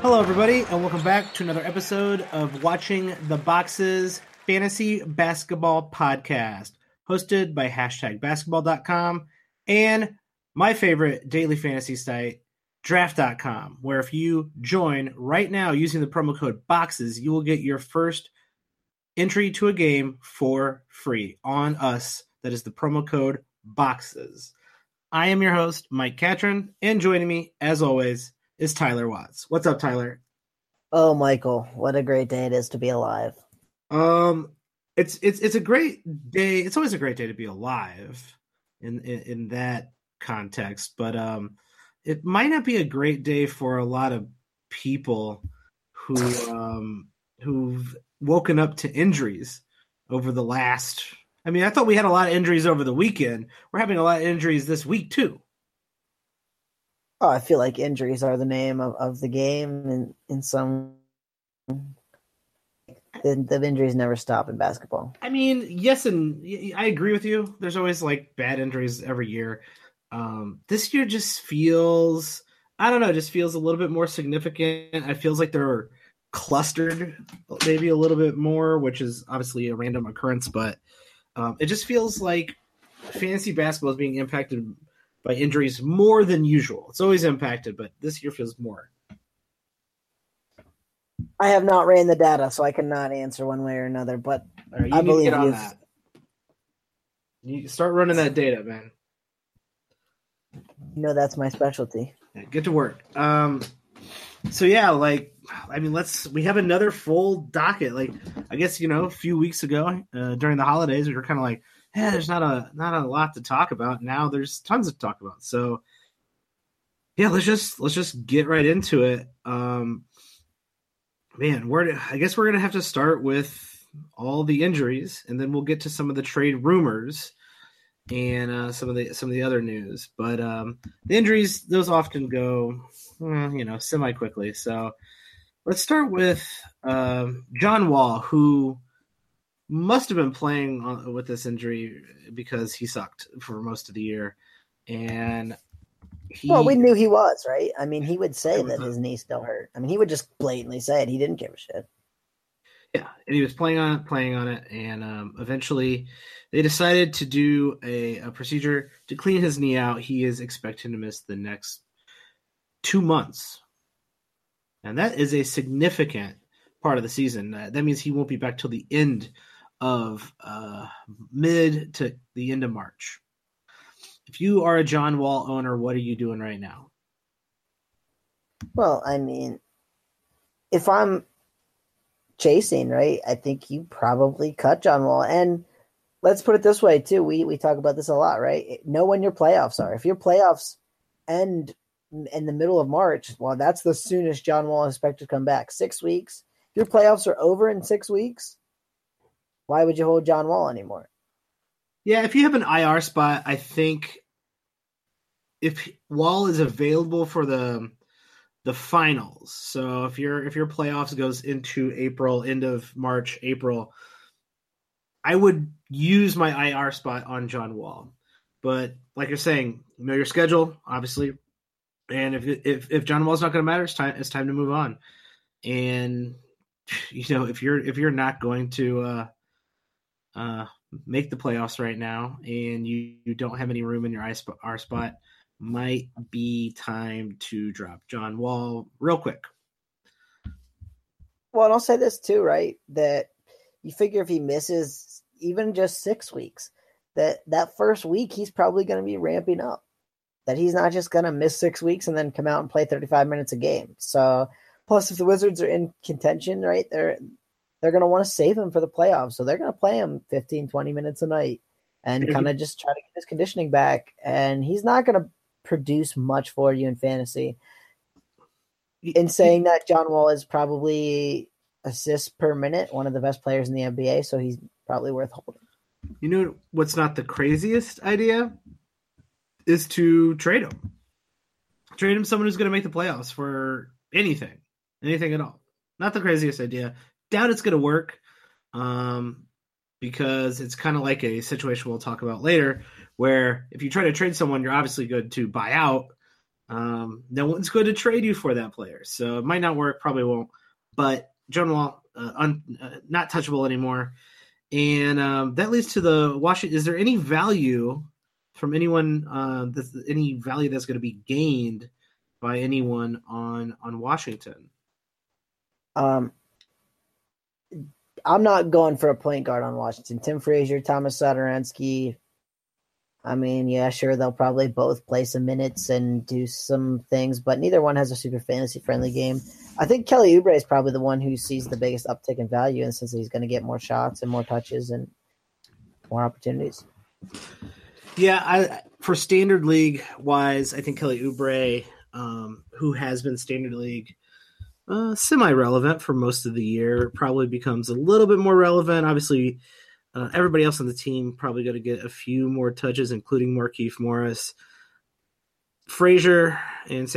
Hello, everybody, and welcome back to another episode of Watching the Boxes Fantasy Basketball Podcast, hosted by hashtag basketball.com and my favorite daily fantasy site, draft.com, where if you join right now using the promo code BOXES, you will get your first entry to a game for free on us. That is the promo code BOXES. I am your host, Mike Catron, and joining me, as always, is Tyler Watts. What's up, Tyler? Oh, Michael, what a great day it is to be alive. Um, it's it's it's a great day. It's always a great day to be alive in in, in that context, but um, it might not be a great day for a lot of people who um who've woken up to injuries over the last. I mean, I thought we had a lot of injuries over the weekend. We're having a lot of injuries this week too. Oh, I feel like injuries are the name of, of the game, and in some the, the injuries never stop in basketball. I mean, yes, and I agree with you. There's always like bad injuries every year. Um, this year just feels, I don't know, just feels a little bit more significant. It feels like they're clustered maybe a little bit more, which is obviously a random occurrence, but um, it just feels like fantasy basketball is being impacted by injuries more than usual. It's always impacted, but this year feels more. I have not ran the data, so I cannot answer one way or another. But right, I believe you. That. You start running that data, man. You know that's my specialty. Yeah, get to work. Um, so yeah, like I mean, let's we have another full docket. Like I guess you know, a few weeks ago uh, during the holidays, we were kind of like, "Yeah, there's not a not a lot to talk about." Now there's tons to talk about. So yeah, let's just let's just get right into it. Um, man, we're I guess we're gonna have to start with all the injuries, and then we'll get to some of the trade rumors and uh, some of the some of the other news. But um, the injuries, those often go, you know, semi quickly. So let's start with uh, John Wall, who must have been playing on, with this injury because he sucked for most of the year, and he, well, we knew he was right. I mean, he would say that his knee still hurt. I mean, he would just blatantly say it. He didn't give a shit. Yeah, and he was playing on it, playing on it, and um, eventually they decided to do a, a procedure to clean his knee out. He is expected to miss the next two months, and that is a significant part of the season. Uh, that means he won't be back till the end of uh, mid to the end of March. If you are a John Wall owner, what are you doing right now? Well, I mean, if I'm chasing, right, I think you probably cut John Wall. And let's put it this way, too. We we talk about this a lot, right? Know when your playoffs are. If your playoffs end in the middle of March, well, that's the soonest John Wall is expected to come back. Six weeks. If your playoffs are over in six weeks, why would you hold John Wall anymore? Yeah, if you have an IR spot, I think if Wall is available for the the finals. So if your if your playoffs goes into April, end of March, April, I would use my IR spot on John Wall. But like you're saying, know your schedule, obviously. And if if if John Wall's not going to matter, it's time it's time to move on. And you know, if you're if you're not going to uh uh make the playoffs right now, and you, you don't have any room in your R spot, might be time to drop John Wall real quick. Well, and I'll say this too, right? That you figure if he misses even just six weeks, that that first week he's probably going to be ramping up. That he's not just going to miss six weeks and then come out and play 35 minutes a game. So, plus if the Wizards are in contention, right, they're they're going to want to save him for the playoffs. So they're going to play him 15, 20 minutes a night and kind of just try to get his conditioning back. And he's not going to produce much for you in fantasy. In saying that, John Wall is probably assists per minute, one of the best players in the NBA, so he's probably worth holding. You know what's not the craziest idea is to trade him. Trade him someone who's going to make the playoffs for anything, anything at all. Not the craziest idea doubt it's going to work um, because it's kind of like a situation we'll talk about later where if you try to trade someone, you're obviously good to buy out. Um, no one's going to trade you for that player, so it might not work. Probably won't. But John Wall, uh, un, uh, not touchable anymore, and um, that leads to the Washington. Is there any value from anyone? Uh, that's, any value that's going to be gained by anyone on on Washington? Um, I'm not going for a point guard on Washington. Tim Frazier, Tomas Satoransky. I mean, yeah, sure, they'll probably both play some minutes and do some things, but neither one has a super fantasy friendly game. I think Kelly Oubre is probably the one who sees the biggest uptick in value, and since he's going to get more shots and more touches and more opportunities. Yeah, I for standard league wise, I think Kelly Oubre, um, who has been standard league uh, semi relevant for most of the year, probably becomes a little bit more relevant. Obviously, uh, everybody else on the team probably going to get a few more touches, including Markieff Morris. Frazier and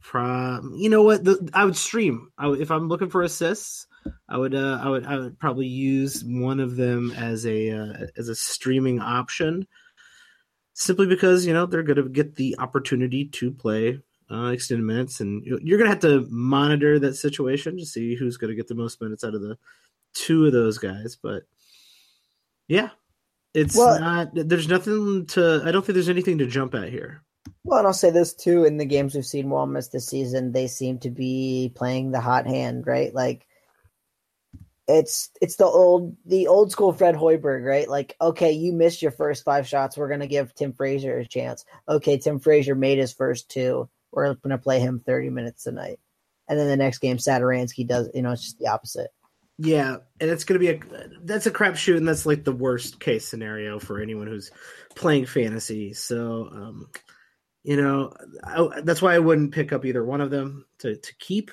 pro, you know what? The, I would stream. If I'm looking for assists, I would, uh, I would, I would probably use one of them as a uh, as a streaming option, simply because you know they're going to get the opportunity to play uh, extended minutes, and you're going to have to monitor that situation to see who's going to get the most minutes out of the two of those guys. But yeah, it's well, not. There's nothing to. I don't think there's anything to jump at here. Well, and I'll say this too: in the games we've seen Wall miss this season, they seem to be playing the hot hand, right? Like it's it's the old the old school Fred Hoiberg, right? Like, okay, you missed your first five shots. We're gonna give Tim Frazier a chance. Okay, Tim Frazier made his first two. We're going to play him 30 minutes tonight. And then the next game, Satoransky does, you know, it's just the opposite. Yeah, and it's going to be a that's a crapshoot, and that's like the worst case scenario for anyone who's playing fantasy. So, um, you know, I, that's why I wouldn't pick up either one of them to to keep.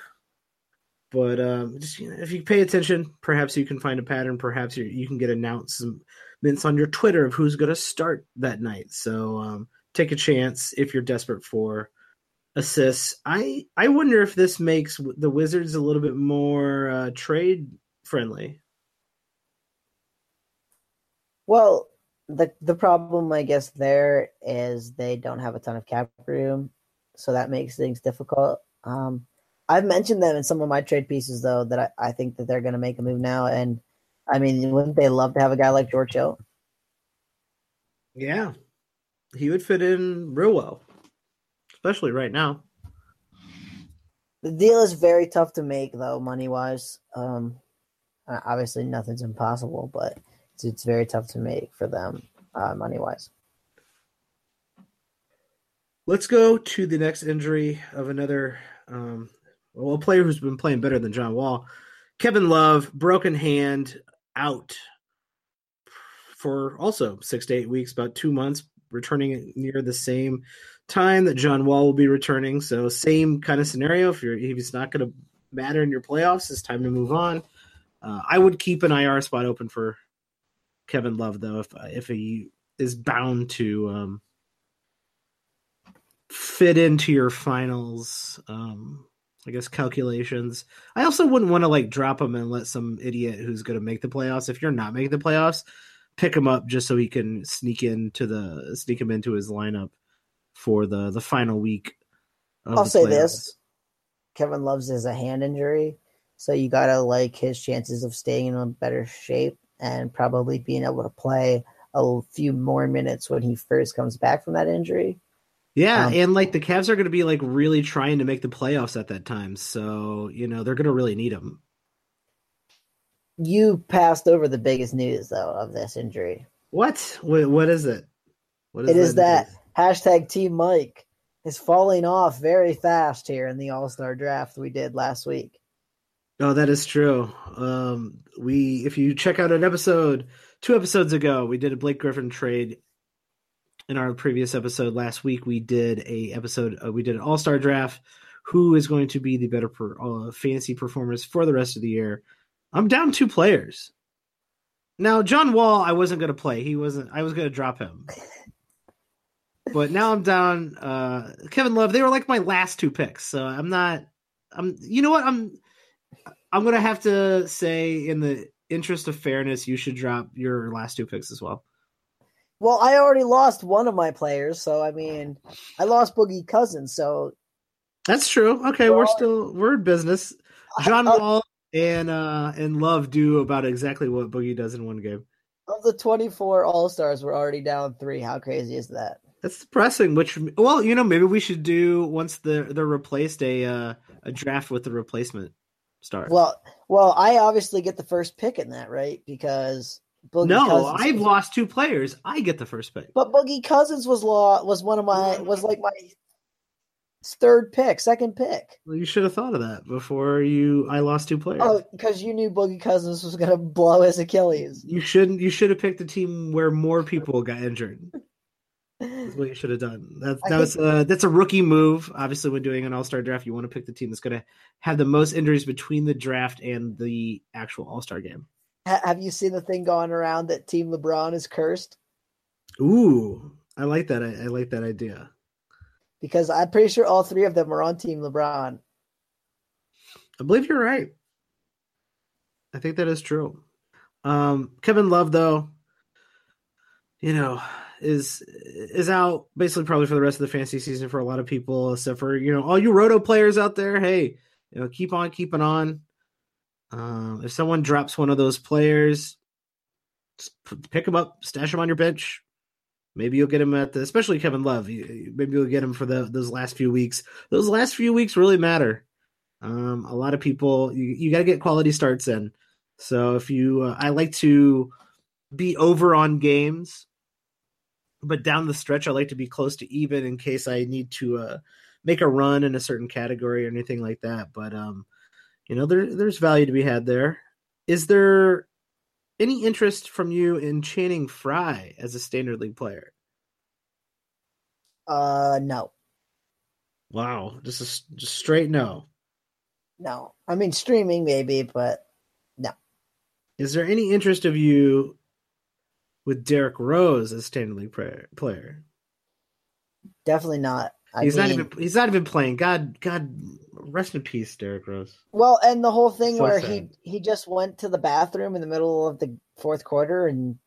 But um, just you know, if you pay attention, perhaps you can find a pattern. Perhaps you you can get announcements on your Twitter of who's going to start that night. So um, take a chance if you're desperate for assists. I I wonder if this makes the Wizards a little bit more uh, trade friendly. Well, the the problem I guess there is they don't have a ton of cap room, so that makes things difficult. Um, I've mentioned them in some of my trade pieces though that I, I think that they're going to make a move now, and I mean, wouldn't they love to have a guy like George Hill? Yeah, he would fit in real well especially right now. The deal is very tough to make, though, money wise. Um, obviously, nothing's impossible, but it's, it's very tough to make for them, uh, money wise. Let's go to the next injury of another um, well, a player who's been playing better than John Wall. Kevin Love, broken hand, out for also six to eight weeks, about two months, returning near the same time that John Wall will be returning. So same kind of scenario. If you're if it's not going to matter in your playoffs, it's time to move on. Uh, I would keep an IR spot open for Kevin Love though, if if he is bound to um, fit into your finals. Um, I guess calculations. I also wouldn't want to like drop him and let some idiot who's going to make the playoffs. If you're not making the playoffs, pick him up just so he can sneak into the sneak him into his lineup for the the final week. I'll say playoffs. this: Kevin Love's is a hand injury, so you gotta like his chances of staying in a better shape and probably being able to play a few more minutes when he first comes back from that injury. Yeah, um, and like the Cavs are going to be like really trying to make the playoffs at that time, so you know they're going to really need him. You passed over the biggest news though of this injury. What? What, what is it? What is it is that hashtag Team Mike is falling off very fast here in the All Star draft we did last week. Oh, that is true. Um, we, if you check out an episode two episodes ago, we did a Blake Griffin trade. In our previous episode last week, we did a episode. Uh, we did an All Star draft. Who is going to be the better per, uh, fantasy performers for the rest of the year? I'm down two players. Now, John Wall, I wasn't going to play. He wasn't. I was going to drop him. but now I'm down. Uh, Kevin Love. They were like my last two picks, so I'm not. I'm. You know what? I'm. I'm gonna have to say, in the interest of fairness, you should drop your last two picks as well. Well, I already lost one of my players, so I mean, I lost Boogie Cousins, so that's true. Okay, we're still we're in business. John uh, Wall and uh and Love do about exactly what Boogie does in one game. Of the twenty four All Stars, we're already down three. How crazy is that? That's depressing. Which, well, you know, maybe we should do once they're they're replaced a uh, a draft with the replacement star. Well, well, I obviously get the first pick in that, right? Because Boogie no, Cousins I've was, lost two players. I get the first pick. But Boogie Cousins was law was one of my was like my third pick, second pick. Well, you should have thought of that before you. I lost two players. Oh, because you knew Boogie Cousins was going to blow his Achilles. You shouldn't. You should have picked a team where more people got injured. That's what you should have done. That, that was uh, that's a rookie move. Obviously, when doing an All Star draft, you want to pick the team that's going to have the most injuries between the draft and the actual All Star game. Have you seen the thing going around that Team LeBron is cursed? Ooh, I like that. I, I like that idea because I'm pretty sure all three of them are on Team LeBron. I believe you're right. I think that is true. Um, Kevin Love, though, you know, is is out basically probably for the rest of the fantasy season for a lot of people, except for you know all you roto players out there. Hey, you know, keep on keeping on. Um, if someone drops one of those players, pick him up, stash him on your bench. Maybe you'll get him at the, especially Kevin Love. Maybe you'll get him for the those last few weeks. Those last few weeks really matter. Um, a lot of people, you, you got to get quality starts in. So if you, uh, I like to be over on games but down the stretch, I like to be close to even in case I need to uh, make a run in a certain category or anything like that. But um, you know, there there's value to be had there. Is there any interest from you in Channing Frye as a standard league player? Uh, no. Wow, just a, just straight no. No, I mean streaming maybe, but no. Is there any interest of you with Derrick Rose as standard league player. Definitely not. I he's mean, not even he's not even playing. God, God, rest in peace, Derrick Rose. Well, and the whole thing so where sad. he he just went to the bathroom in the middle of the fourth quarter, and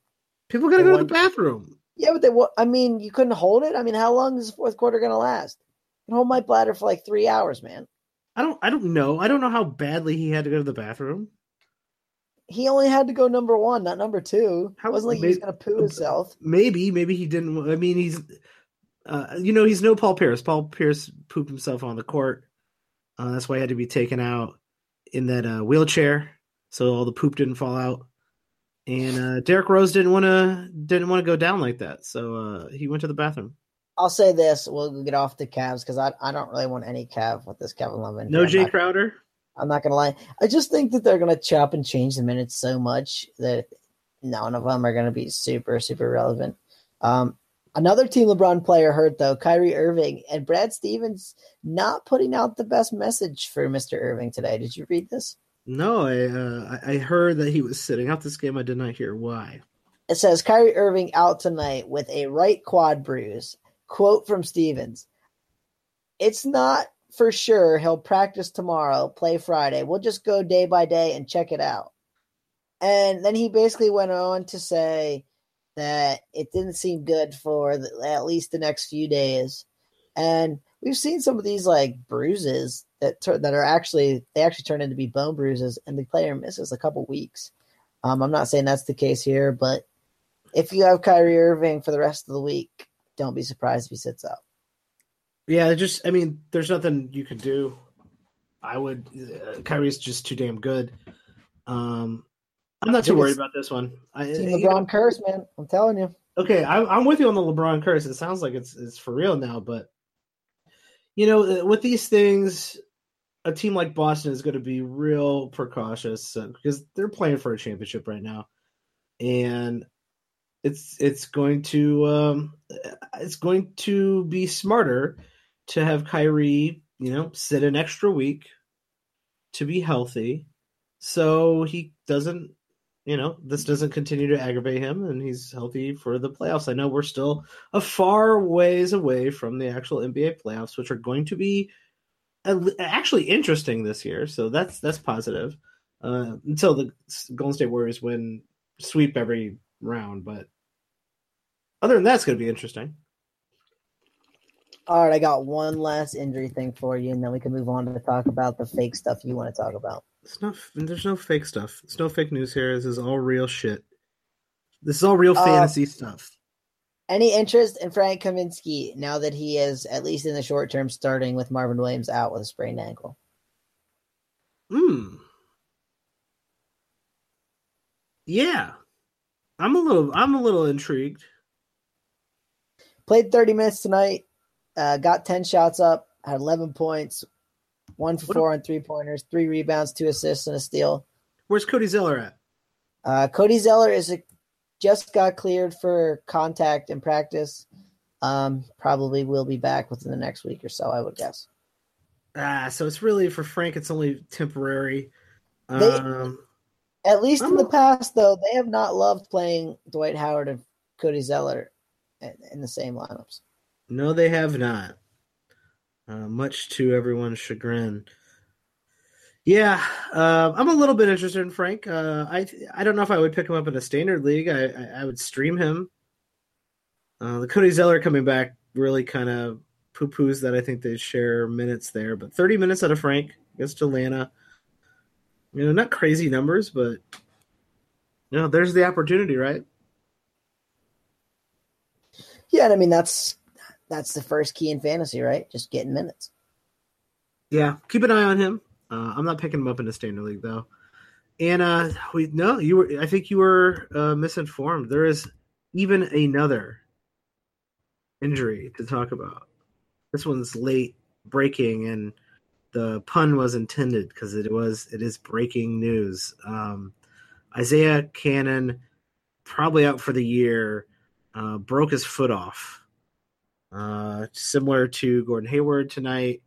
people gotta go went, to the bathroom. Yeah, but they. I mean, you couldn't hold it. I mean, how long is the fourth quarter gonna last? I can hold my bladder for like three hours, man. I don't. I don't know. I don't know how badly he had to go to the bathroom he only had to go number one, not number two. How, it wasn't like maybe, he was going to poo himself. Maybe, maybe he didn't. I mean, he's, uh, you know, he's no Paul Pierce. Paul Pierce pooped himself on the court. Uh, that's why he had to be taken out in that uh, wheelchair, so all the poop didn't fall out. And uh, Derrick Rose didn't want to didn't want to go down like that, so uh, he went to the bathroom. I'll say this: we'll get off the Cavs because I I don't really want any Cav with this Kevin Love. No Jae Crowder. I'm not gonna lie. I just think that they're gonna chop and change the minutes so much that none of them are gonna be super super relevant. Um, another Team LeBron player hurt though, Kyrie Irving and Brad Stevens not putting out the best message for Mr. Irving today. Did you read this? No, I uh, I heard that he was sitting out this game. I did not hear why. It says Kyrie Irving out tonight with a right quad bruise. Quote from Stevens: "It's not for sure he'll practice tomorrow, play Friday. We'll just go day by day and check it out. And then he basically went on to say that it didn't seem good for the, at least the next few days. And we've seen some of these like bruises that that are actually they actually turn into be bone bruises, and the player misses a couple weeks. Um, I'm not saying that's the case here, but if you have Kyrie Irving for the rest of the week, don't be surprised if he sits out. Yeah, just I mean, there's nothing you can do. I would. Uh, Kyrie's just too damn good. Um, I'm not too worried about this one. I, LeBron know, curse, man. I'm telling you. Okay, I, I'm with you on the LeBron curse. It sounds like it's it's for real now, but you know, uh, with these things, a team like Boston is going to be real precautious uh, because they're playing for a championship right now, and it's it's going to um, it's going to be smarter to have Kyrie, you know, sit an extra week to be healthy so he doesn't you know this doesn't continue to aggravate him and he's healthy for the playoffs. I know we're still a far ways away from the actual nba playoffs which are going to be actually interesting this year. So that's that's positive. Uh, until the golden state warriors win sweep every round but Other than that, it's going to be interesting. All right, I got one last injury thing for you, and then we can move on to talk about the fake stuff you want to talk about. It's not. There's no fake stuff. It's no fake news here. This is all real shit. This is all real Uh, fantasy stuff. Any interest in Frank Kaminsky now that he is, at least in the short term, starting with Marvin Williams out with a sprained ankle? Hmm. Yeah, I'm a little. I'm a little intrigued. Played 30 minutes tonight, uh, got 10 shots up, had 11 points, one for What- four on three pointers, three rebounds, two assists, and a steal. Where's Cody Zeller at? Uh, Cody Zeller is a, just got cleared for contact and practice. Um, probably will be back within the next week or so, I would guess. Ah, so it's really for Frank. It's only temporary. They- Um, At least in the past, though, they have not loved playing Dwight Howard and Cody Zeller in, in the same lineups. no, they have not. Uh, much to everyone's chagrin. Yeah, uh, I'm a little bit interested in Frank. Uh, I I don't know if I would pick him up in a standard league. I I, I would stream him. Uh, the Cody Zeller coming back really kind of poo poos that I think they share minutes there, but 30 minutes out of Frank against Atlanta. You know, not crazy numbers, but you know, there's the opportunity, right? Yeah, and I mean that's that's the first key in fantasy, right? Just getting minutes. Yeah, keep an eye on him. Uh, I'm not picking him up in the standard league though. And uh, we no, you were. I think you were uh, misinformed. There is even another injury to talk about. This one's late breaking, and the pun was intended because it was. It is breaking news. Um, Isaiah Canaan, probably out for the year, uh, broke his foot off. Uh, similar to Gordon Hayward tonight.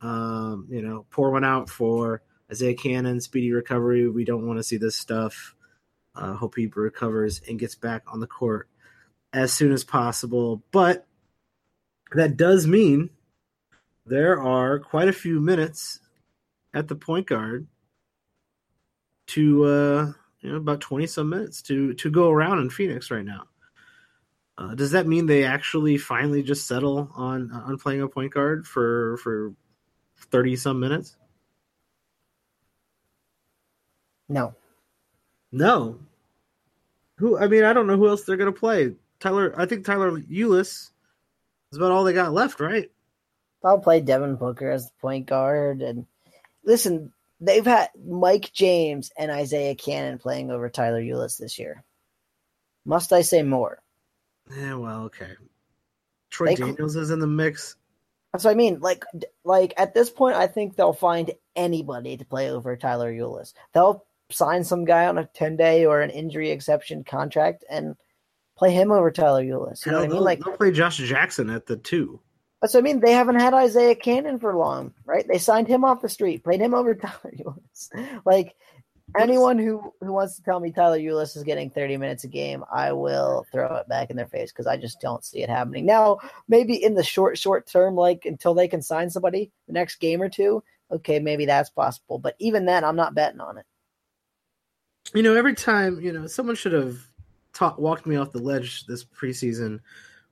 Um, you know, pour one out for Isaiah Canaan, speedy recovery. We don't want to see this stuff. Uh, hope he recovers and gets back on the court as soon as possible. But that does mean there are quite a few minutes at the point guard to uh, you know about twenty some minutes to to go around in Phoenix right now. Uh, does that mean they actually finally just settle on on playing a point guard for for thirty some minutes? No. No. Who? I mean, I don't know who else they're gonna play. Tyler, I think Tyler Ulis is about all they got left, right? I'll play Devin Booker as the point guard. And listen, they've had Mike James and Isaiah Canaan playing over Tyler Ulis this year. Must I say more? Yeah, well, okay. Troy They- Daniels is in the mix. That's what I mean. Like, like at this point, I think they'll find anybody to play over Tyler Ulis. They'll sign some guy on a ten day or an injury exception contract and play him over Tyler Ulis. You know what I mean? Like they'll play Josh Jackson at the two. That's what I mean. They haven't had Isaiah Canaan for long, right? They signed him off the street, played him over Tyler Ulis. Like anyone who who wants to tell me Tyler Ulis is getting 30 minutes a game, I will throw it back in their face because I just don't see it happening. Now, maybe in the short short term, like until they can sign somebody the next game or two, okay, maybe that's possible. But even then, I'm not betting on it. You know, every time you know, someone should have taught walked me off the ledge this preseason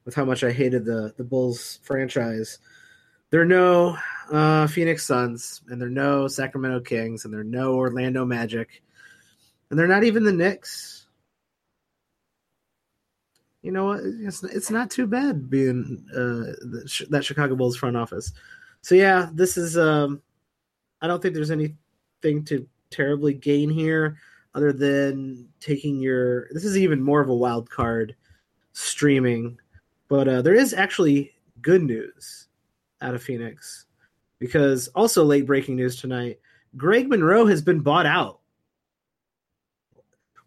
with how much I hated the the Bulls franchise. There are no uh, Phoenix Suns, and there are no Sacramento Kings, and there are no Orlando Magic, and they're not even the Knicks. You know what? It's, it's not too bad being uh, that Chicago Bulls front office. So yeah, this is. Um, I don't think there's anything to terribly gain here other than taking your this is even more of a wild card streaming but uh, there is actually good news out of phoenix because also late breaking news tonight greg monroe has been bought out.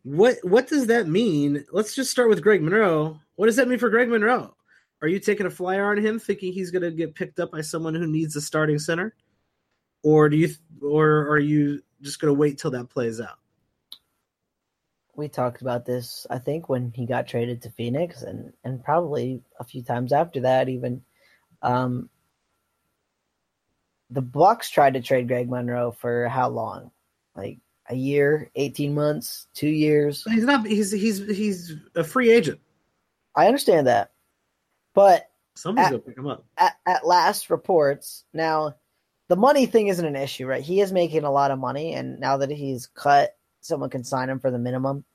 What what does that mean? Let's just start with greg monroe. What does that mean for greg monroe? Are you taking a flyer on him thinking he's going to get picked up by someone who needs a starting center? Or do you or are you just going to wait till that plays out We talked about this, I think, when he got traded to Phoenix, and and probably a few times after that, even. Um, the Bucks tried to trade Greg Monroe for how long? Like a year, eighteen months, two years. He's not. He's he's he's a free agent. I understand that, but Somebody's At- gonna pick him up. at, at last reports now the money thing isn't an issue right he is making a lot of money and now that he's cut someone can sign him for the minimum.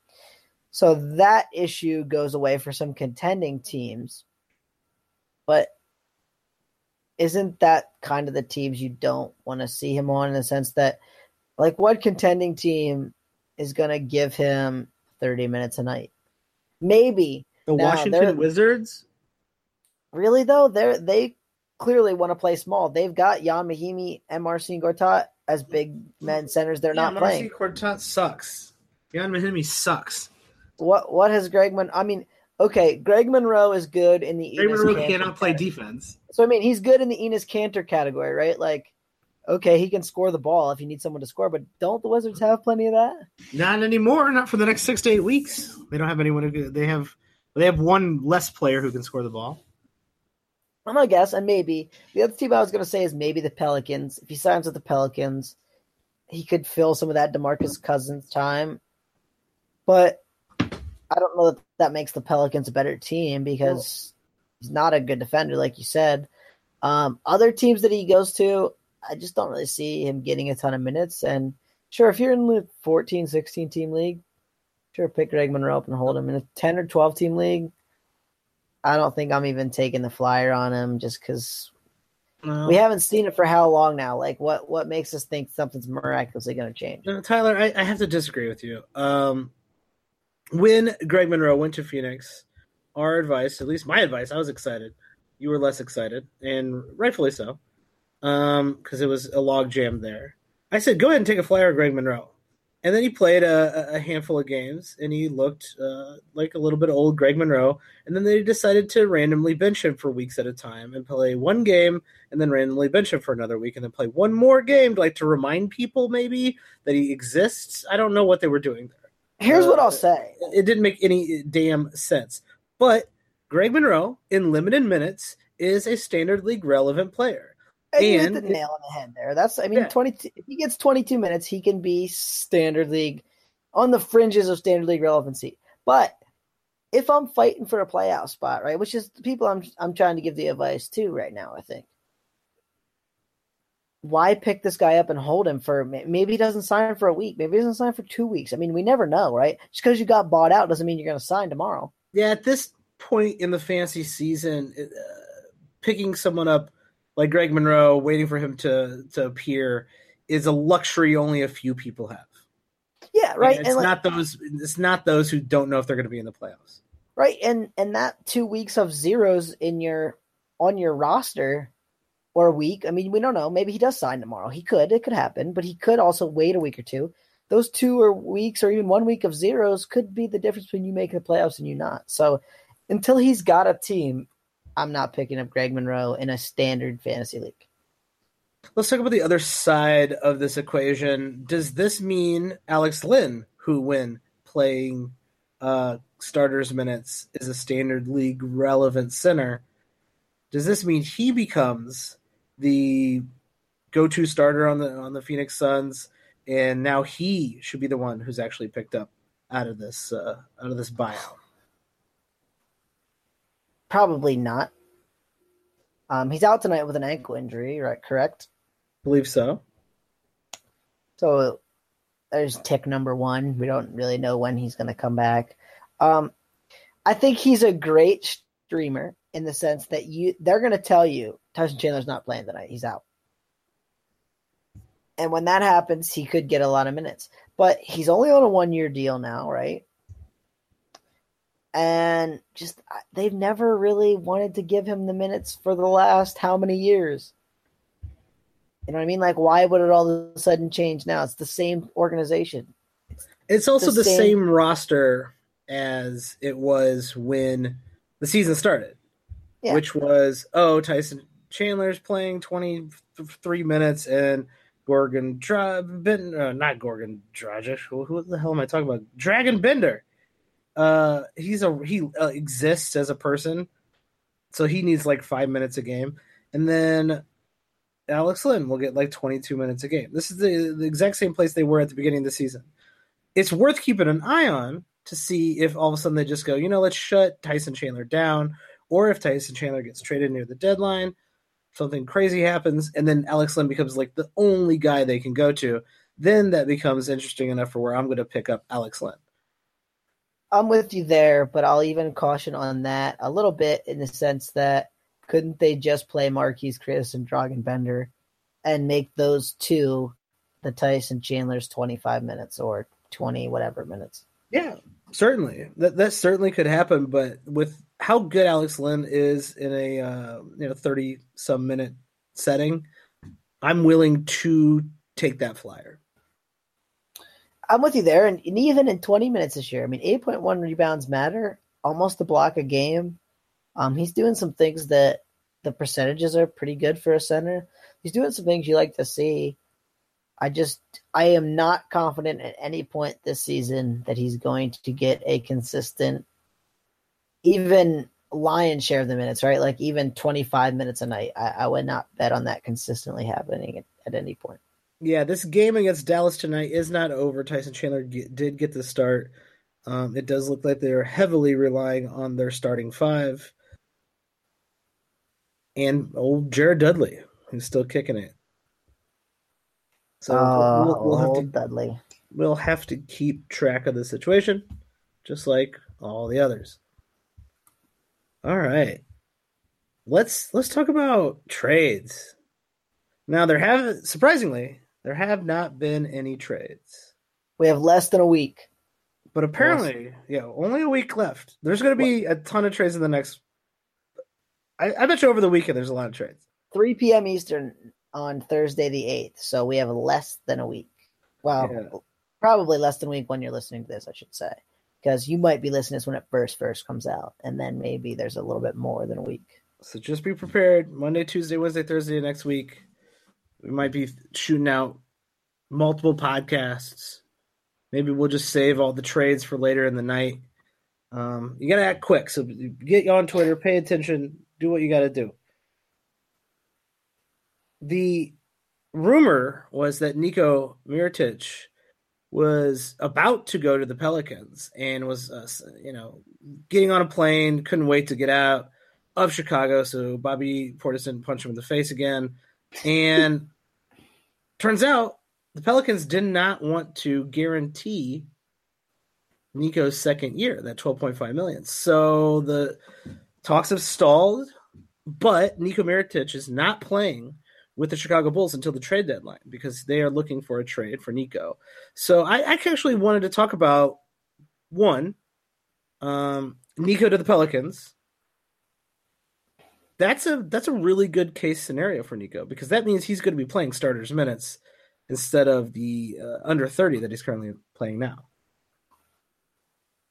So that issue goes away for some contending teams. But isn't that kind of the teams you don't want to see him on in the sense that like what contending team is going to give him 30 minutes a night? Maybe. The Now, Washington Wizards. Really though, they they clearly want to play small. They've got Ian Mahinmi and Marcin Gortat as big men centers. They're not playing. Gortat sucks. Ian Mahinmi sucks. What what has Greg Mon? I mean, okay, Greg Monroe is good in the Greg Enes Monroe Kanter cannot play category. defense. So I mean, he's good in the Enes Kanter category, right? Like, okay, he can score the ball if you need someone to score, but don't the Wizards have plenty of that? Not anymore. Not for the next six to eight weeks. They don't have anyone. Who, they have. They have one less player who can score the ball. I'm gonna guess, and maybe the other team I was gonna say is maybe the Pelicans. If he signs with the Pelicans, he could fill some of that Demarcus Cousins time. But I don't know that that makes the Pelicans a better team because he's not a good defender, like you said. Um, other teams that he goes to, I just don't really see him getting a ton of minutes. And sure, if you're in the 14, 16 team league, sure, pick Greg Monroe up and hold him. In a 10 or 12 team league, I don't think I'm even taking the flyer on him just because No. we haven't seen it for how long now. Like, what what makes us think something's miraculously going to change? No, Tyler, I, I have to disagree with you. Um, when Greg Monroe went to Phoenix, our advice, at least my advice, I was excited. You were less excited, and rightfully so, because it was a log jam there. I said, go ahead and take a flyer on Greg Monroe. And then he played a, a handful of games, and he looked uh, like a little bit old Greg Monroe. And then they decided to randomly bench him for weeks at a time and play one game, and then randomly bench him for another week, and then play one more game, like to remind people maybe that he exists. I don't know what they were doing there. Here's what Uh, I'll say. It didn't make any damn sense. But Greg Monroe, in limited minutes, is a standard league relevant player. And you hit the nail on the head there. That's I mean, Yeah. 22 if he gets 22 minutes, he can be standard league on the fringes of standard league relevancy. But if I'm fighting for a playoff spot, right, which is the people I'm I'm trying to give the advice to right now, I think. Why pick this guy up and hold him for maybe he doesn't sign for a week, maybe he doesn't sign for two weeks. I mean, we never know, right? Just because you got bought out doesn't mean you're going to sign tomorrow. Yeah, at this point in the fantasy season, uh, picking someone up like Greg Monroe, waiting for him to to appear, is a luxury only a few people have. Yeah, right. It's And like- not those. It's not those who don't know if they're going to be in the playoffs. Right, and and that two weeks of zeros in your on your roster or a week. I mean, we don't know. Maybe he does sign tomorrow. He could. It could happen, but he could also wait a week or two. Those two or weeks or even one week of zeros could be the difference between you making the playoffs and you not. So until he's got a team, I'm not picking up Greg Monroe in a standard fantasy league. Let's talk about the other side of this equation. Does this mean Alex Len, who when playing uh, starters minutes is a standard league relevant center, does this mean he becomes the go-to starter on the on the Phoenix Suns, and now he should be the one who's actually picked up out of this uh, out of this buyout? Probably not. Um, he's out tonight with an ankle injury, right? Correct. believe so. So there's tick number one. We don't really know when he's going to come back. Um, I think he's a great streamer in the sense that you they're going to tell you Tyson Chandler's not playing tonight. He's out. And when that happens, he could get a lot of minutes. But he's only on a one year deal now, right? And just they've never really wanted to give him the minutes for the last how many years? You know what I mean? Like, why would it all of a sudden change now? It's the same organization. It's also the the, same- same... roster as it was when the season started, Yeah. which was oh Tyson Chandler's playing twenty three minutes and Gorgon Dra- ben, uh, not Gorgon Dragic. Who, who the hell am I talking about? Dragan Bender. Uh, he's a he uh, exists as a person, so he needs like five minutes a game, and then Alex Len will get like 22 minutes a game. This is the, the exact same place they were at the beginning of the season. It's worth keeping an eye on to see if all of a sudden they just go, you know, let's shut Tyson Chandler down, or if Tyson Chandler gets traded near the deadline, something crazy happens, and then Alex Len becomes like the only guy they can go to. Then that becomes interesting enough for where I'm going to pick up Alex Len. I'm with you there, but I'll even caution on that a little bit in the sense that couldn't they just play Marquese Chriss and Dragan Bender and make those two the Tyson Chandler's 25 minutes or 20 whatever minutes? Yeah, certainly. That that certainly could happen, but with how good Alex Len is in a uh, you know 30 some minute setting, I'm willing to take that flyer. I'm with you there, and, and even in 20 minutes this year, I mean, 8.1 rebounds matter, almost a block a game. Um, he's doing some things that the percentages are pretty good for a center. He's doing some things you like to see. I just I am not confident at any point this season that he's going to get a consistent, even lion's share of the minutes, right? Like even 25 minutes a night. I, I would not bet on that consistently happening at, at any point yeah, this game against Dallas tonight is not over. Tyson Chandler get, did get the start. Um, it does look like they're heavily relying on their starting five. And old Jared Dudley, who's still kicking it. So uh, we'll, we'll, have to, Dudley. We'll have to keep track of the situation, just like all the others. All right. Let's let's talk about trades. Now there have surprisingly there have not been any trades. We have less than a week. But apparently, yeah, only a week left. There's going to be a ton of trades in the next. I, I bet you over the weekend there's a lot of trades. 3 p.m. Eastern on Thursday the 8th. So we have less than a week. Well, yeah. probably less than a week when you're listening to this, I should say. Because you might be listening to this when it first first comes out. And then maybe there's a little bit more than a week. So just be prepared. Monday, Tuesday, Wednesday, Thursday next week. We might be shooting out multiple podcasts. Maybe we'll just save all the trades for later in the night. Um, you got to act quick. So get on Twitter, pay attention, do what you got to do. The rumor was that Nico Mirotic was about to go to the Pelicans and was, uh, you know, getting on a plane, couldn't wait to get out of Chicago. So Bobby Portis didn't punch him in the face again. And Turns out the Pelicans did not want to guarantee Nico's second year, that 12.5 million. So the talks have stalled, but Nico Mirotic is not playing with the Chicago Bulls until the trade deadline because they are looking for a trade for Nico. So I, I actually wanted to talk about one, um, Nico to the Pelicans, that's a that's a really good case scenario for Nico because that means he's going to be playing starters minutes instead of the uh, under 30 that he's currently playing now.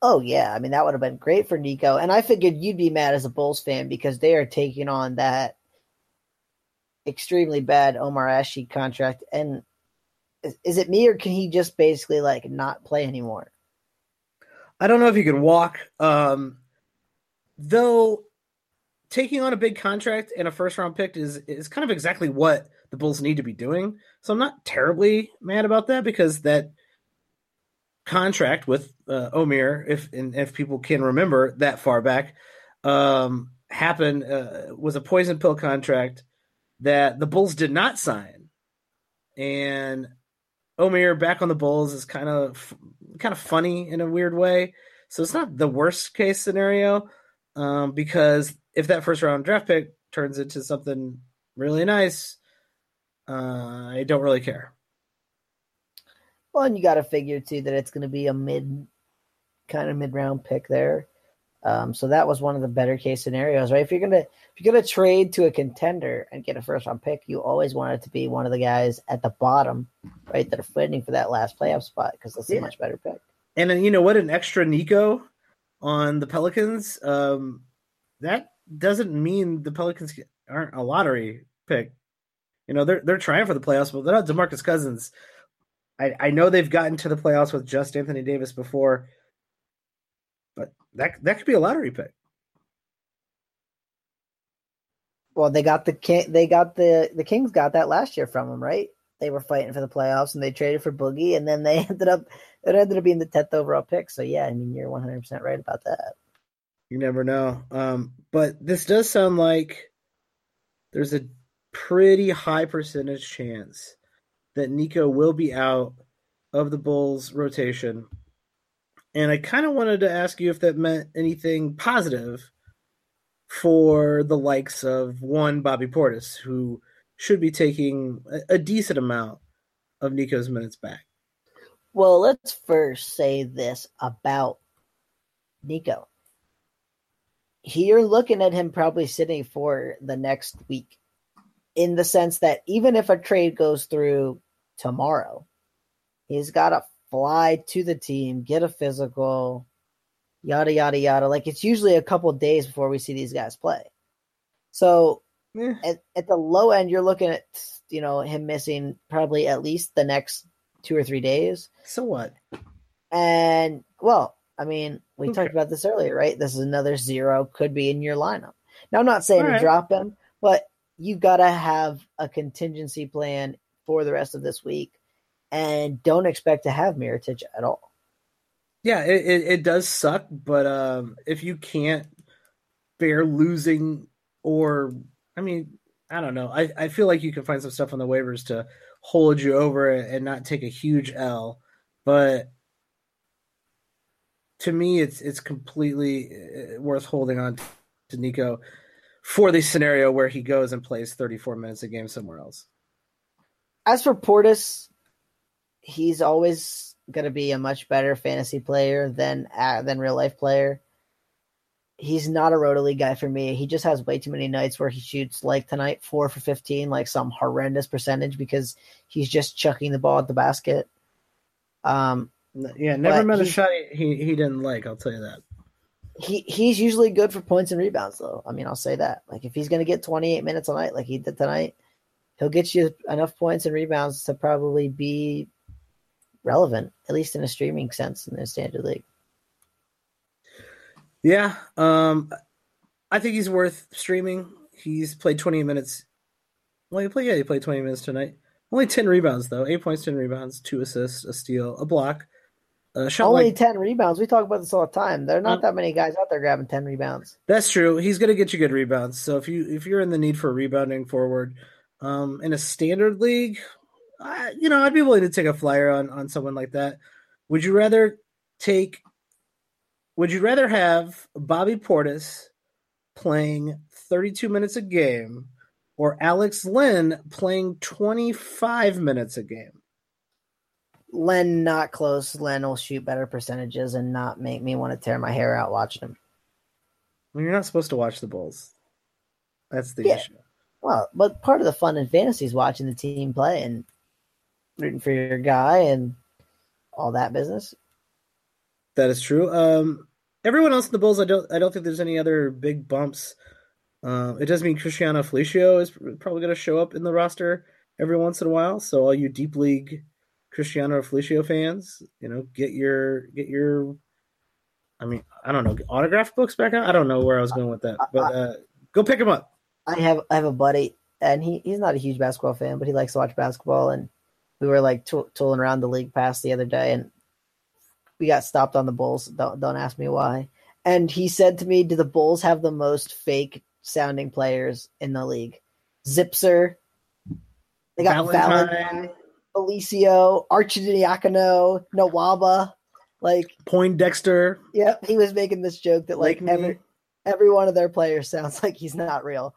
Oh yeah, I mean that would have been great for Nico and I figured you'd be mad as a Bulls fan because they are taking on that extremely bad Omer Asik contract and is, is it me or can he just basically like not play anymore? I don't know if he can walk um though taking on a big contract and a first round pick is is kind of exactly what the Bulls need to be doing. So I'm not terribly mad about that because that contract with uh, Omer, if if people can remember that far back, um, happened uh, was a poison pill contract that the Bulls did not sign, and Omer back on the Bulls is kind of kind of funny in a weird way. So it's not the worst case scenario um, because if that first round draft pick turns into something really nice, uh, I don't really care. Well, and you got to figure too that it's going to be a mid, kind of mid round pick there. Um, so that was one of the better case scenarios, right? If you're gonna if you're gonna trade to a contender and get a first round pick, you always want it to be one of the guys at the bottom, right, that are fighting for that last playoff spot because that's yeah. a much better pick. And then you know what, an extra Nico on the Pelicans, um, that doesn't mean the Pelicans aren't a lottery pick. You know, they're they're trying for the playoffs, but they're not DeMarcus Cousins. I, I know they've gotten to the playoffs with just Anthony Davis before, but that that could be a lottery pick. Well, they got the. They got the the Kings got that last year from him, right? they were fighting for the playoffs and they traded for Boogie and then they ended up it ended up being the tenth overall pick. So yeah, I mean you're one hundred percent right about that. You never know. Um, but this does sound like there's a pretty high percentage chance that Nico will be out of the Bulls rotation. And I kind of wanted to ask you if that meant anything positive for the likes of one Bobby Portis, who should be taking a, a decent amount of Nico's minutes back. Well, let's first say this about Nico. You're looking at him probably sitting for the next week in the sense that even if a trade goes through tomorrow, he's got to fly to the team, get a physical, yada, yada, yada. Like it's usually a couple days before we see these guys play. So yeah. at, at the low end, you're looking at, you know, him missing probably at least the next two or three days. So what? And well, I mean, we okay. talked about this earlier, right? This is another zero could be in your lineup. Now, I'm not saying to drop him, but you've got to have a contingency plan for the rest of this week, and don't expect to have Mirotic at all. Yeah, it, it, it does suck, but um, if you can't bear losing, or I mean, I don't know. I, I feel like you can find some stuff on the waivers to hold you over and not take a huge L. But to me, it's it's completely uh, worth holding on to Nico for the scenario where he goes and plays 34 minutes a game somewhere else. As for Portis, he's always going to be a much better fantasy player than uh, than real life player. He's not a rotary guy for me. He just has way too many nights where he shoots like tonight, four for fifteen, like some horrendous percentage because he's just chucking the ball at the basket. Um, yeah, never met a shot he, he didn't like. I'll tell you that. He he's usually good for points and rebounds, though. I mean, I'll say that. Like if he's going to get 28 minutes a night, like he did tonight, he'll get you enough points and rebounds to probably be relevant, at least in a streaming sense in the standard league. Yeah, um, I think he's worth streaming. He's played 28 minutes. Well, he played yeah, he played 20 minutes tonight. Only 10 rebounds though, eight points, 10 rebounds, two assists, a steal, a block. Uh, Only like, 10 rebounds. We talk about this all the time. There are not uh, that many guys out there grabbing 10 rebounds. That's true. He's going to get you good rebounds. So if you if you're in the need for rebounding forward um, in a standard league, I, you know, I'd be willing to take a flyer on on someone like that. Would you rather take would you rather have Bobby Portis playing 32 minutes a game or Alex Len playing 25 minutes a game? Len not close. Len will shoot better percentages and not make me want to tear my hair out watching him. Well, you're not supposed to watch the Bulls. That's the yeah. issue. Well, but part of the fun in fantasy is watching the team play and rooting for your guy and all that business. That is true. Um, everyone else in the Bulls, I don't, I don't think there's any other big bumps. Uh, it does mean Cristiano Felicio is probably going to show up in the roster every once in a while. So all you deep league Cristiano Felicio fans, you know, get your get your I mean, I don't know, autograph books back out. I don't know where I was going with that, but uh, go pick them up. I have I have a buddy, and he, he's not a huge basketball fan, but he likes to watch basketball. And we were like tooling around the league pass the other day, and we got stopped on the Bulls. Don't don't ask me why. And he said to me, "Do the Bulls have the most fake sounding players in the league?" Zipser. They got Valentine. Valentine Felicio, Arcidiacono, Nwaba, like Poindexter. Yep, he was making this joke that like, every every one of their players sounds like he's not real.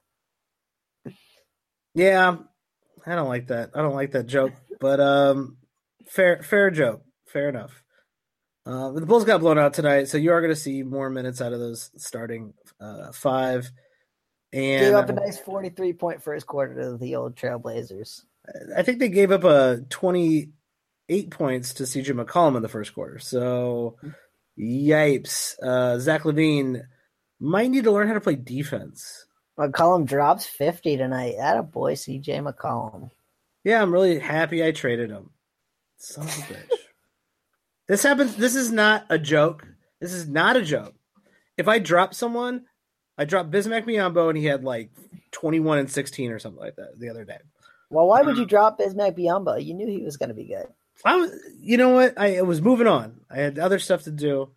Yeah, I don't like that. I don't like that joke, but um, fair fair joke, fair enough. Uh, the Bulls got blown out tonight, so you are going to see more minutes out of those starting uh, five. And gave up a nice forty-three point first quarter to the old Trailblazers. I think they gave up a 28 points to CJ McCollum in the first quarter. So, yipes. Uh, Zach LaVine might need to learn how to play defense. McCollum drops 50 tonight. That a boy, CJ McCollum. Yeah, I'm really happy I traded him. Son of a bitch. this happens. This is not a joke. This is not a joke. If I drop someone, I dropped Bismack Biyombo and he had like 21 and 16 or something like that the other day. Well, why would you drop Bismack Biyombo? You knew he was going to be good. I was, you know what? I, I was moving on. I had other stuff to do.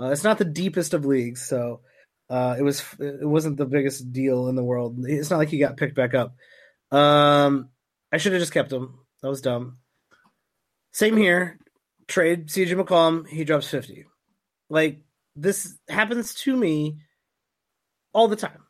Uh, it's not the deepest of leagues, so uh, it was it wasn't the biggest deal in the world. It's not like he got picked back up. Um, I should have just kept him. That was dumb. Same here. Trade CJ McCollum. He drops fifty. Like this happens to me all the time.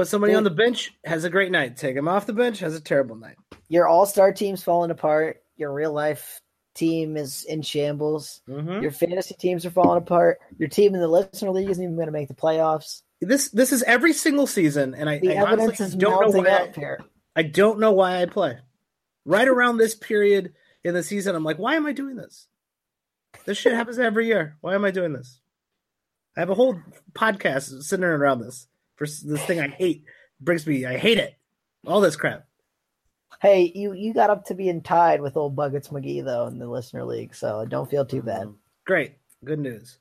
Put somebody on the bench, has a great night. Take him off the bench, has a terrible night. Your all star team's falling apart. Your real life team is in shambles. Mhm. Your fantasy teams are falling apart. Your team in the listener league isn't even going to make the playoffs. This this is every single season, and I, The I evidence is don't know why. up I, here. I don't know why I play. Right around this period in the season, I'm like, why am I doing this? This shit happens every year. Why am I doing this? I have a whole podcast centering around this for this thing I hate. Brings me, I hate it. All this crap. Hey, you you got up to being tied with old Buckets McGee though in the listener league, so don't feel too bad. Great, good news.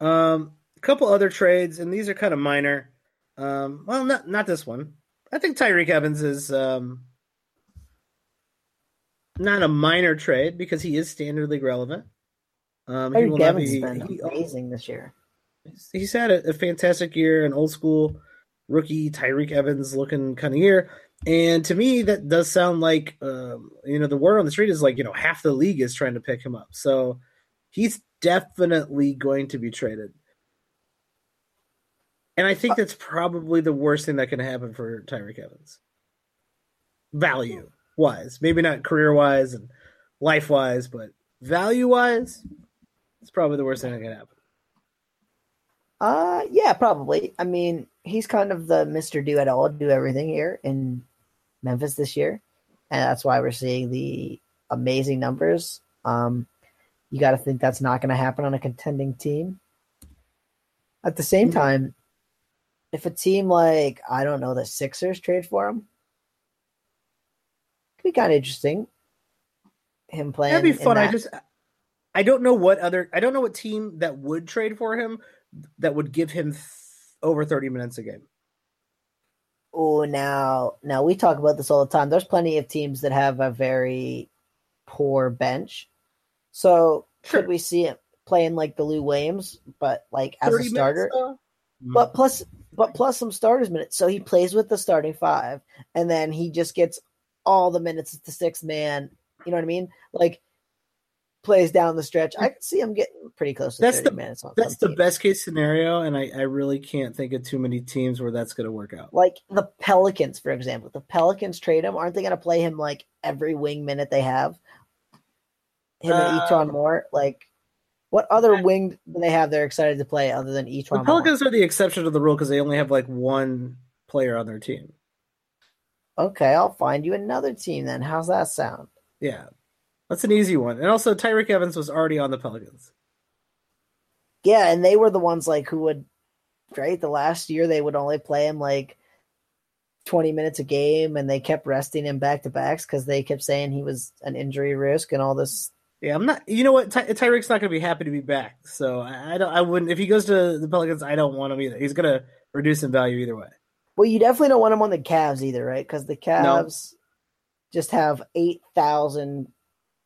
Um, a couple other trades, and these are kind of minor. Um, well, not not this one. I think Tyreke Evans is um, not a minor trade because he is standard league relevant. Um, Tyreke Evans has be. been he- amazing this year. He's had a, a fantastic year, an old school rookie Tyreke Evans looking kind of year. And to me, that does sound like um, you know the word on the street is like you know half the league is trying to pick him up. So he's definitely going to be traded. And I think that's probably the worst thing that can happen for Tyreke Evans. Value wise, maybe not career wise and life wise, but value wise, it's probably the worst thing that can happen. Uh yeah, probably. I mean, he's kind of the Mr. Do It All, do everything here in Memphis this year. And that's why we're seeing the amazing numbers. Um you gotta think that's not gonna happen on a contending team. At the same Mhm. time, if a team like I don't know the Sixers trade for him, could be kind of interesting. Him playing That'd be fun. I just I don't know what other I don't know what team that would trade for him that would give him th- over 30 minutes a game. Oh, now, now we talk about this all the time. There's plenty of teams that have a very poor bench. So Sure. could we see it playing like the Lou Williams, but like as a starter? minutes, though? Mm-hmm. But plus, but plus some starters minutes. So he plays with the starting five, and then he just gets all the minutes as the sixth man. You know what I mean? Like plays down the stretch. I can see him getting pretty close to That's 30 the- minutes on that's the teams. best case scenario and I, I really can't think of too many teams where that's going to work out. like the Pelicans, for example. The Pelicans trade him. Aren't they going to play him like every wing minute they have? Him and Uh, E'Twaun Moore. Like, what other wing do they have they're excited to play other than The E'Twaun Moore? Pelicans are the exception to the rule because they only have like one player on their team. Okay, I'll find you another team then. How's that sound? Yeah. That's an easy one. And also Tyreke Evans was already on the Pelicans. Yeah, and they were the ones like who would, right? The last year they would only play him like twenty minutes a game, and they kept resting him back to backs because they kept saying he was an injury risk and all this Yeah, I'm not. You know what? Ty- Tyreke's not going to be happy to be back. So I, I don't. I wouldn't. If he goes to the Pelicans, I don't want him either. He's going to reduce in value either way. Well, you definitely don't want him on the Cavs either, right? Because the Cavs just have eight thousand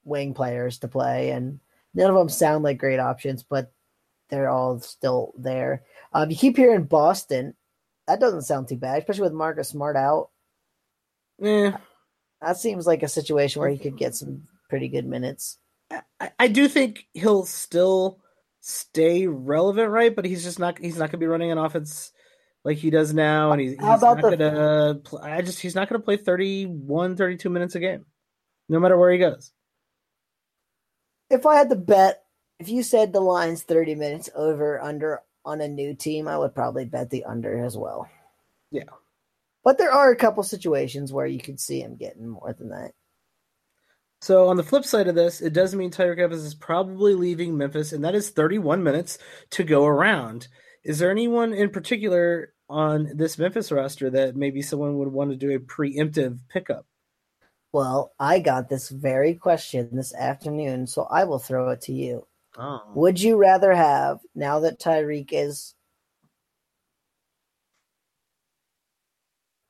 wing players to play, and none of them sound like great options, but they're all still there. Um, you keep hearing Boston. That doesn't sound too bad, especially with Marcus Smart out. Eh, That seems like a situation where he could get some pretty good minutes. I, I do think he'll still stay relevant, right? But he's just not. He's not going to be running an offense like he does now, and he's, he's not the- going to. I just he's not going to play 31, 32 minutes a game, no matter where he goes. If I had to bet, if you said the line's 30 minutes over under on a new team, I would probably bet the under as well. Yeah. But there are a couple situations where you could see him getting more than that. So on the flip side of this, it does mean Tyreke Evans is probably leaving Memphis, and that is 31 minutes to go around. Is there anyone in particular on this Memphis roster that maybe someone would want to do a preemptive pickup? Well, I got this very question this afternoon, so I will throw it to you. Oh. Would you rather have, now that Tyreke is,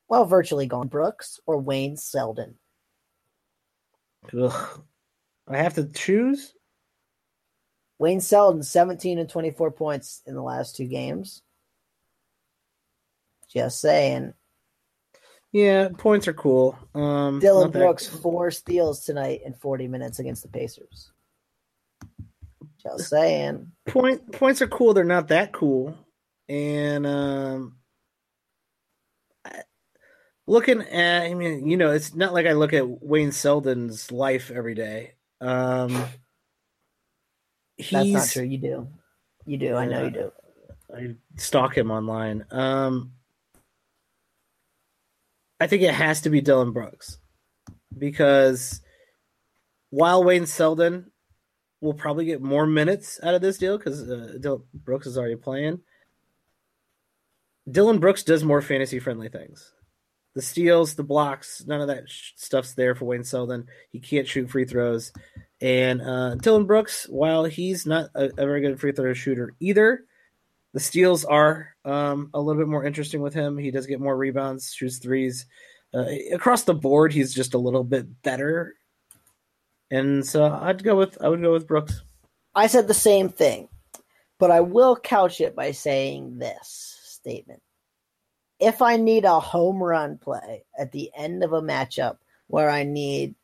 well, virtually gone, Brooks or Wayne Selden? Ugh. I have to choose. Wayne Selden, 17 and 24 points in the last two games. Just saying. Yeah, points are cool. Um, Dillon Brooks, four steals tonight in 40 minutes against the Pacers. Just saying. point points are cool. They're not that cool. And um, I- looking at, I mean, you know, it's not like I look at Wayne Selden's life every day. Um, That's not true. You do. You do. I know you do. I stalk him online. Um, I think it has to be Dillon Brooks because while Wayne Selden will probably get more minutes out of this deal because uh, Dillon Brooks is already playing, Dillon Brooks does more fantasy friendly things. The steals, the blocks, none of that sh- stuff's there for Wayne Selden. He can't shoot free throws. And uh, Dillon Brooks, while he's not a, a very good free throw shooter either, the steals are um, a little bit more interesting with him. He does get more rebounds, shoots threes. Uh, across the board, he's just a little bit better. And so I'd go with I would go with Brooks. I said the same thing, but I will couch it by saying this statement. If I need a home run play at the end of a matchup where I need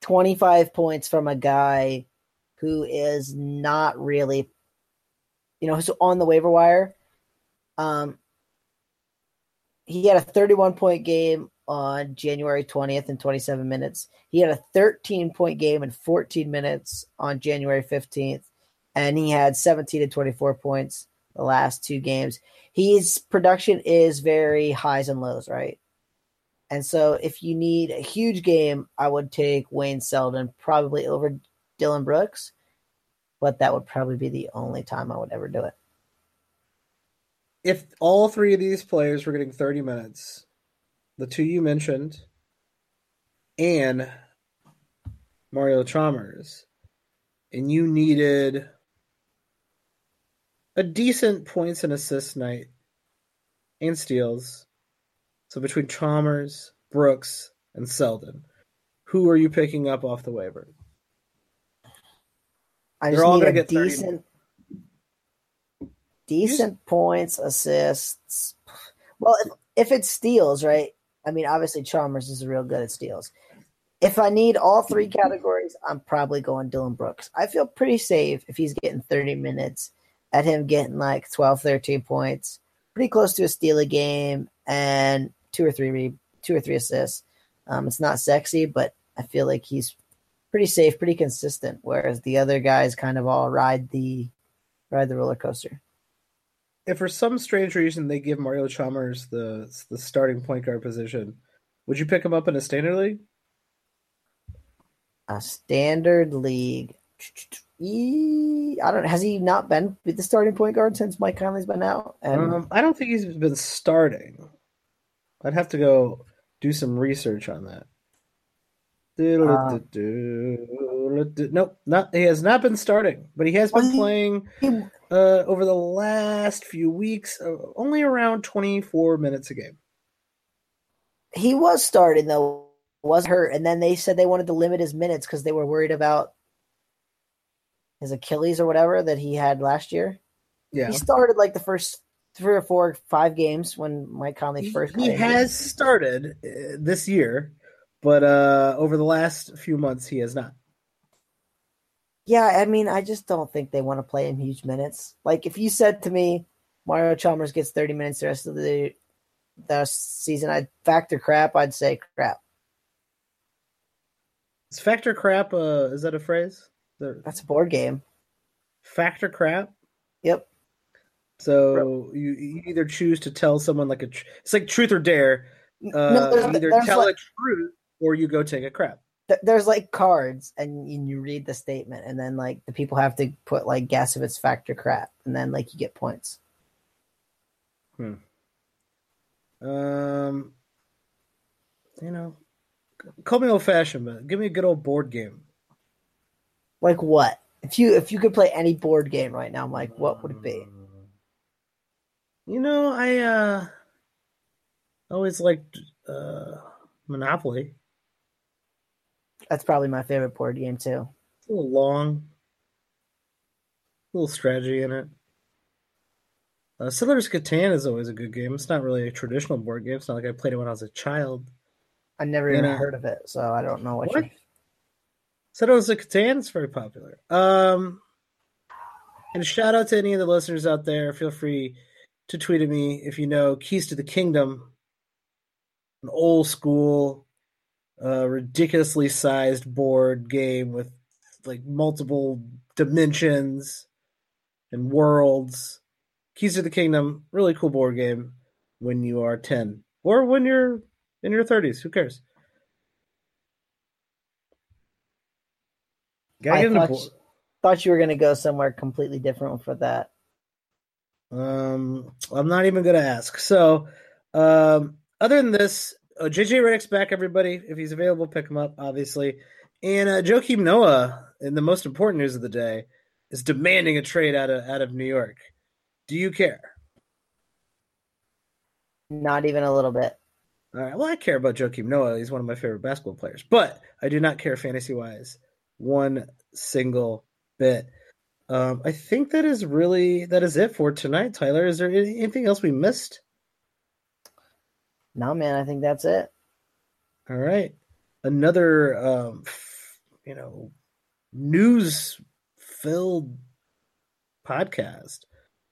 25 points from a guy who is not really, you know, who's on the waiver wire, um, he had a 31 point game on January 20th in 27 minutes. He had a 13 point game in 14 minutes on January 15th, and he had 17 to 24 points the last two games. His production is very highs and lows, right? And so if you need a huge game, I would take Wayne Selden probably over Dillon Brooks, but that would probably be the only time I would ever do it. If all three of these players were getting 30 minutes, the two you mentioned, and Mario Chalmers, and you needed a decent points and assists night and steals. So between Chalmers, Brooks, and Selden, who are you picking up off the waiver? I just need a get 30 decent, decent points, assists. Well, if, if it's steals, right? I mean, obviously Chalmers is real good at steals. If I need all three categories, I'm probably going Dillon Brooks. I feel pretty safe if he's getting 30 minutes at him getting like 12, 13 points, pretty close to a steal a game, and two or three re- two or three assists. Um, it's not sexy, but I feel like he's pretty safe, pretty consistent. Whereas the other guys kind of all ride the ride the roller coaster. If for some strange reason they give Mario Chalmers the the starting point guard position, would you pick him up in a standard league? A standard league. I don't. Has he not been the starting point guard since Mike Conley's been out? And Um, I don't think he's been starting. I'd have to go do some research on that. Nope, not he has not been starting, but he has been playing he, uh, over the last few weeks, uh, only around twenty four minutes a game. he was starting though, was hurt, and then they said they wanted to limit his minutes because they were worried about his Achilles or whatever that he had last year. Yeah, He started like the first three or four, five games when Mike Conley he, first. got he has started this year, but uh, over the last few months he has not. Yeah, I mean, I just don't think they want to play him huge minutes. Like if you said to me, Mario Chalmers gets 30 minutes the rest of the the season, I'd factor crap. I'd say crap. Is factor crap? Uh, is that a phrase? That's a board game. factor crap. Yep. So you, you either choose to tell someone like a tr- it's like truth or dare. Uh, no, either tell like, a truth or you go take a crap. th- there's like cards, and you, you read the statement, and then like the people have to put like guess if it's fact or crap, and then like you get points. Hmm. Um, you know, call me old fashioned, but give me a good old board game. Like what? If you if you could play any board game right now, Mike, what would it be? You know, I uh always liked uh Monopoly. That's probably my favorite board game too. It's a little long, a little strategy in it. Uh, Settlers Catan is always a good game. It's not really a traditional board game. It's not like I played it when I was a child. I never even heard of it, so I don't know what. What? You, Settlers of Catan is very popular. Um, and shout out to any of the listeners out there. Feel free to tweet at me if you know Keys to the Kingdom, an old school, uh, ridiculously sized board game with like multiple dimensions and worlds. Keys to the Kingdom, really cool board game when you are 10 or when you're in your 30s. Who cares? Gotta I thought, board. you, thought you were going to go somewhere completely different for that. Um, I'm not even gonna ask. So, um, other than this, uh, JJ Redick's back. Everybody, if he's available, pick him up. Obviously, and uh, Joakim Noah, in the most important news of the day, is demanding a trade out of out of New York. Do you care? Not even a little bit. All right. Well, I care about Joakim Noah. He's one of my favorite basketball players, but I do not care fantasy wise one single bit. Um, I think that is really that is it for tonight. Tyler, is there anything else we missed? No, man, I think that's it. All right. Another um you know news filled podcast.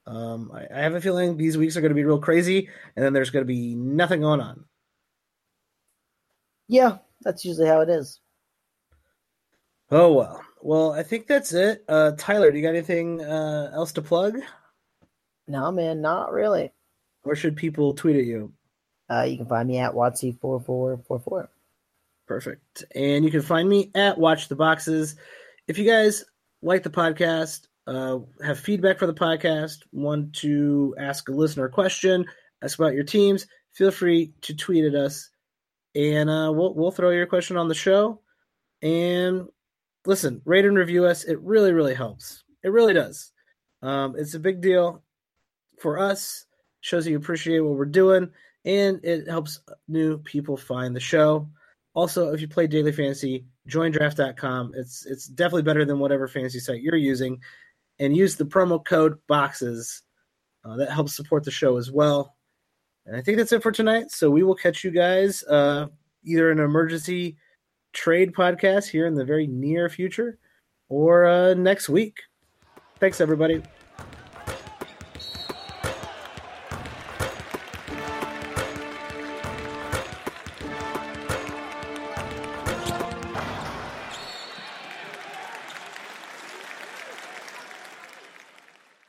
Um I, I have a feeling these weeks are gonna be real crazy and then there's gonna be nothing going on. Yeah, that's usually how it is. Oh well. Well, I think that's it. Uh Tyler, do you got anything uh else to plug? No, man, not really. Where should people tweet at you? Uh, you can find me at Wattsy4444. Perfect. And you can find me at Watch the Boxes. If you guys like the podcast, uh, have feedback for the podcast, want to ask a listener a question, ask about your teams, feel free to tweet at us, and uh, we'll we'll throw your question on the show. And listen, rate and review us. It really really helps. It really does. Um, it's a big deal for us. Shows you appreciate what we're doing, and it helps new people find the show. Also, if you play daily fantasy, join draft.com. It's it's definitely better than whatever fantasy site you're using. And use the promo code boxes. Uh, that helps support the show as well. And I think that's it for tonight. So we will catch you guys uh, either in an emergency trade podcast here in the very near future or uh, next week. Thanks, everybody.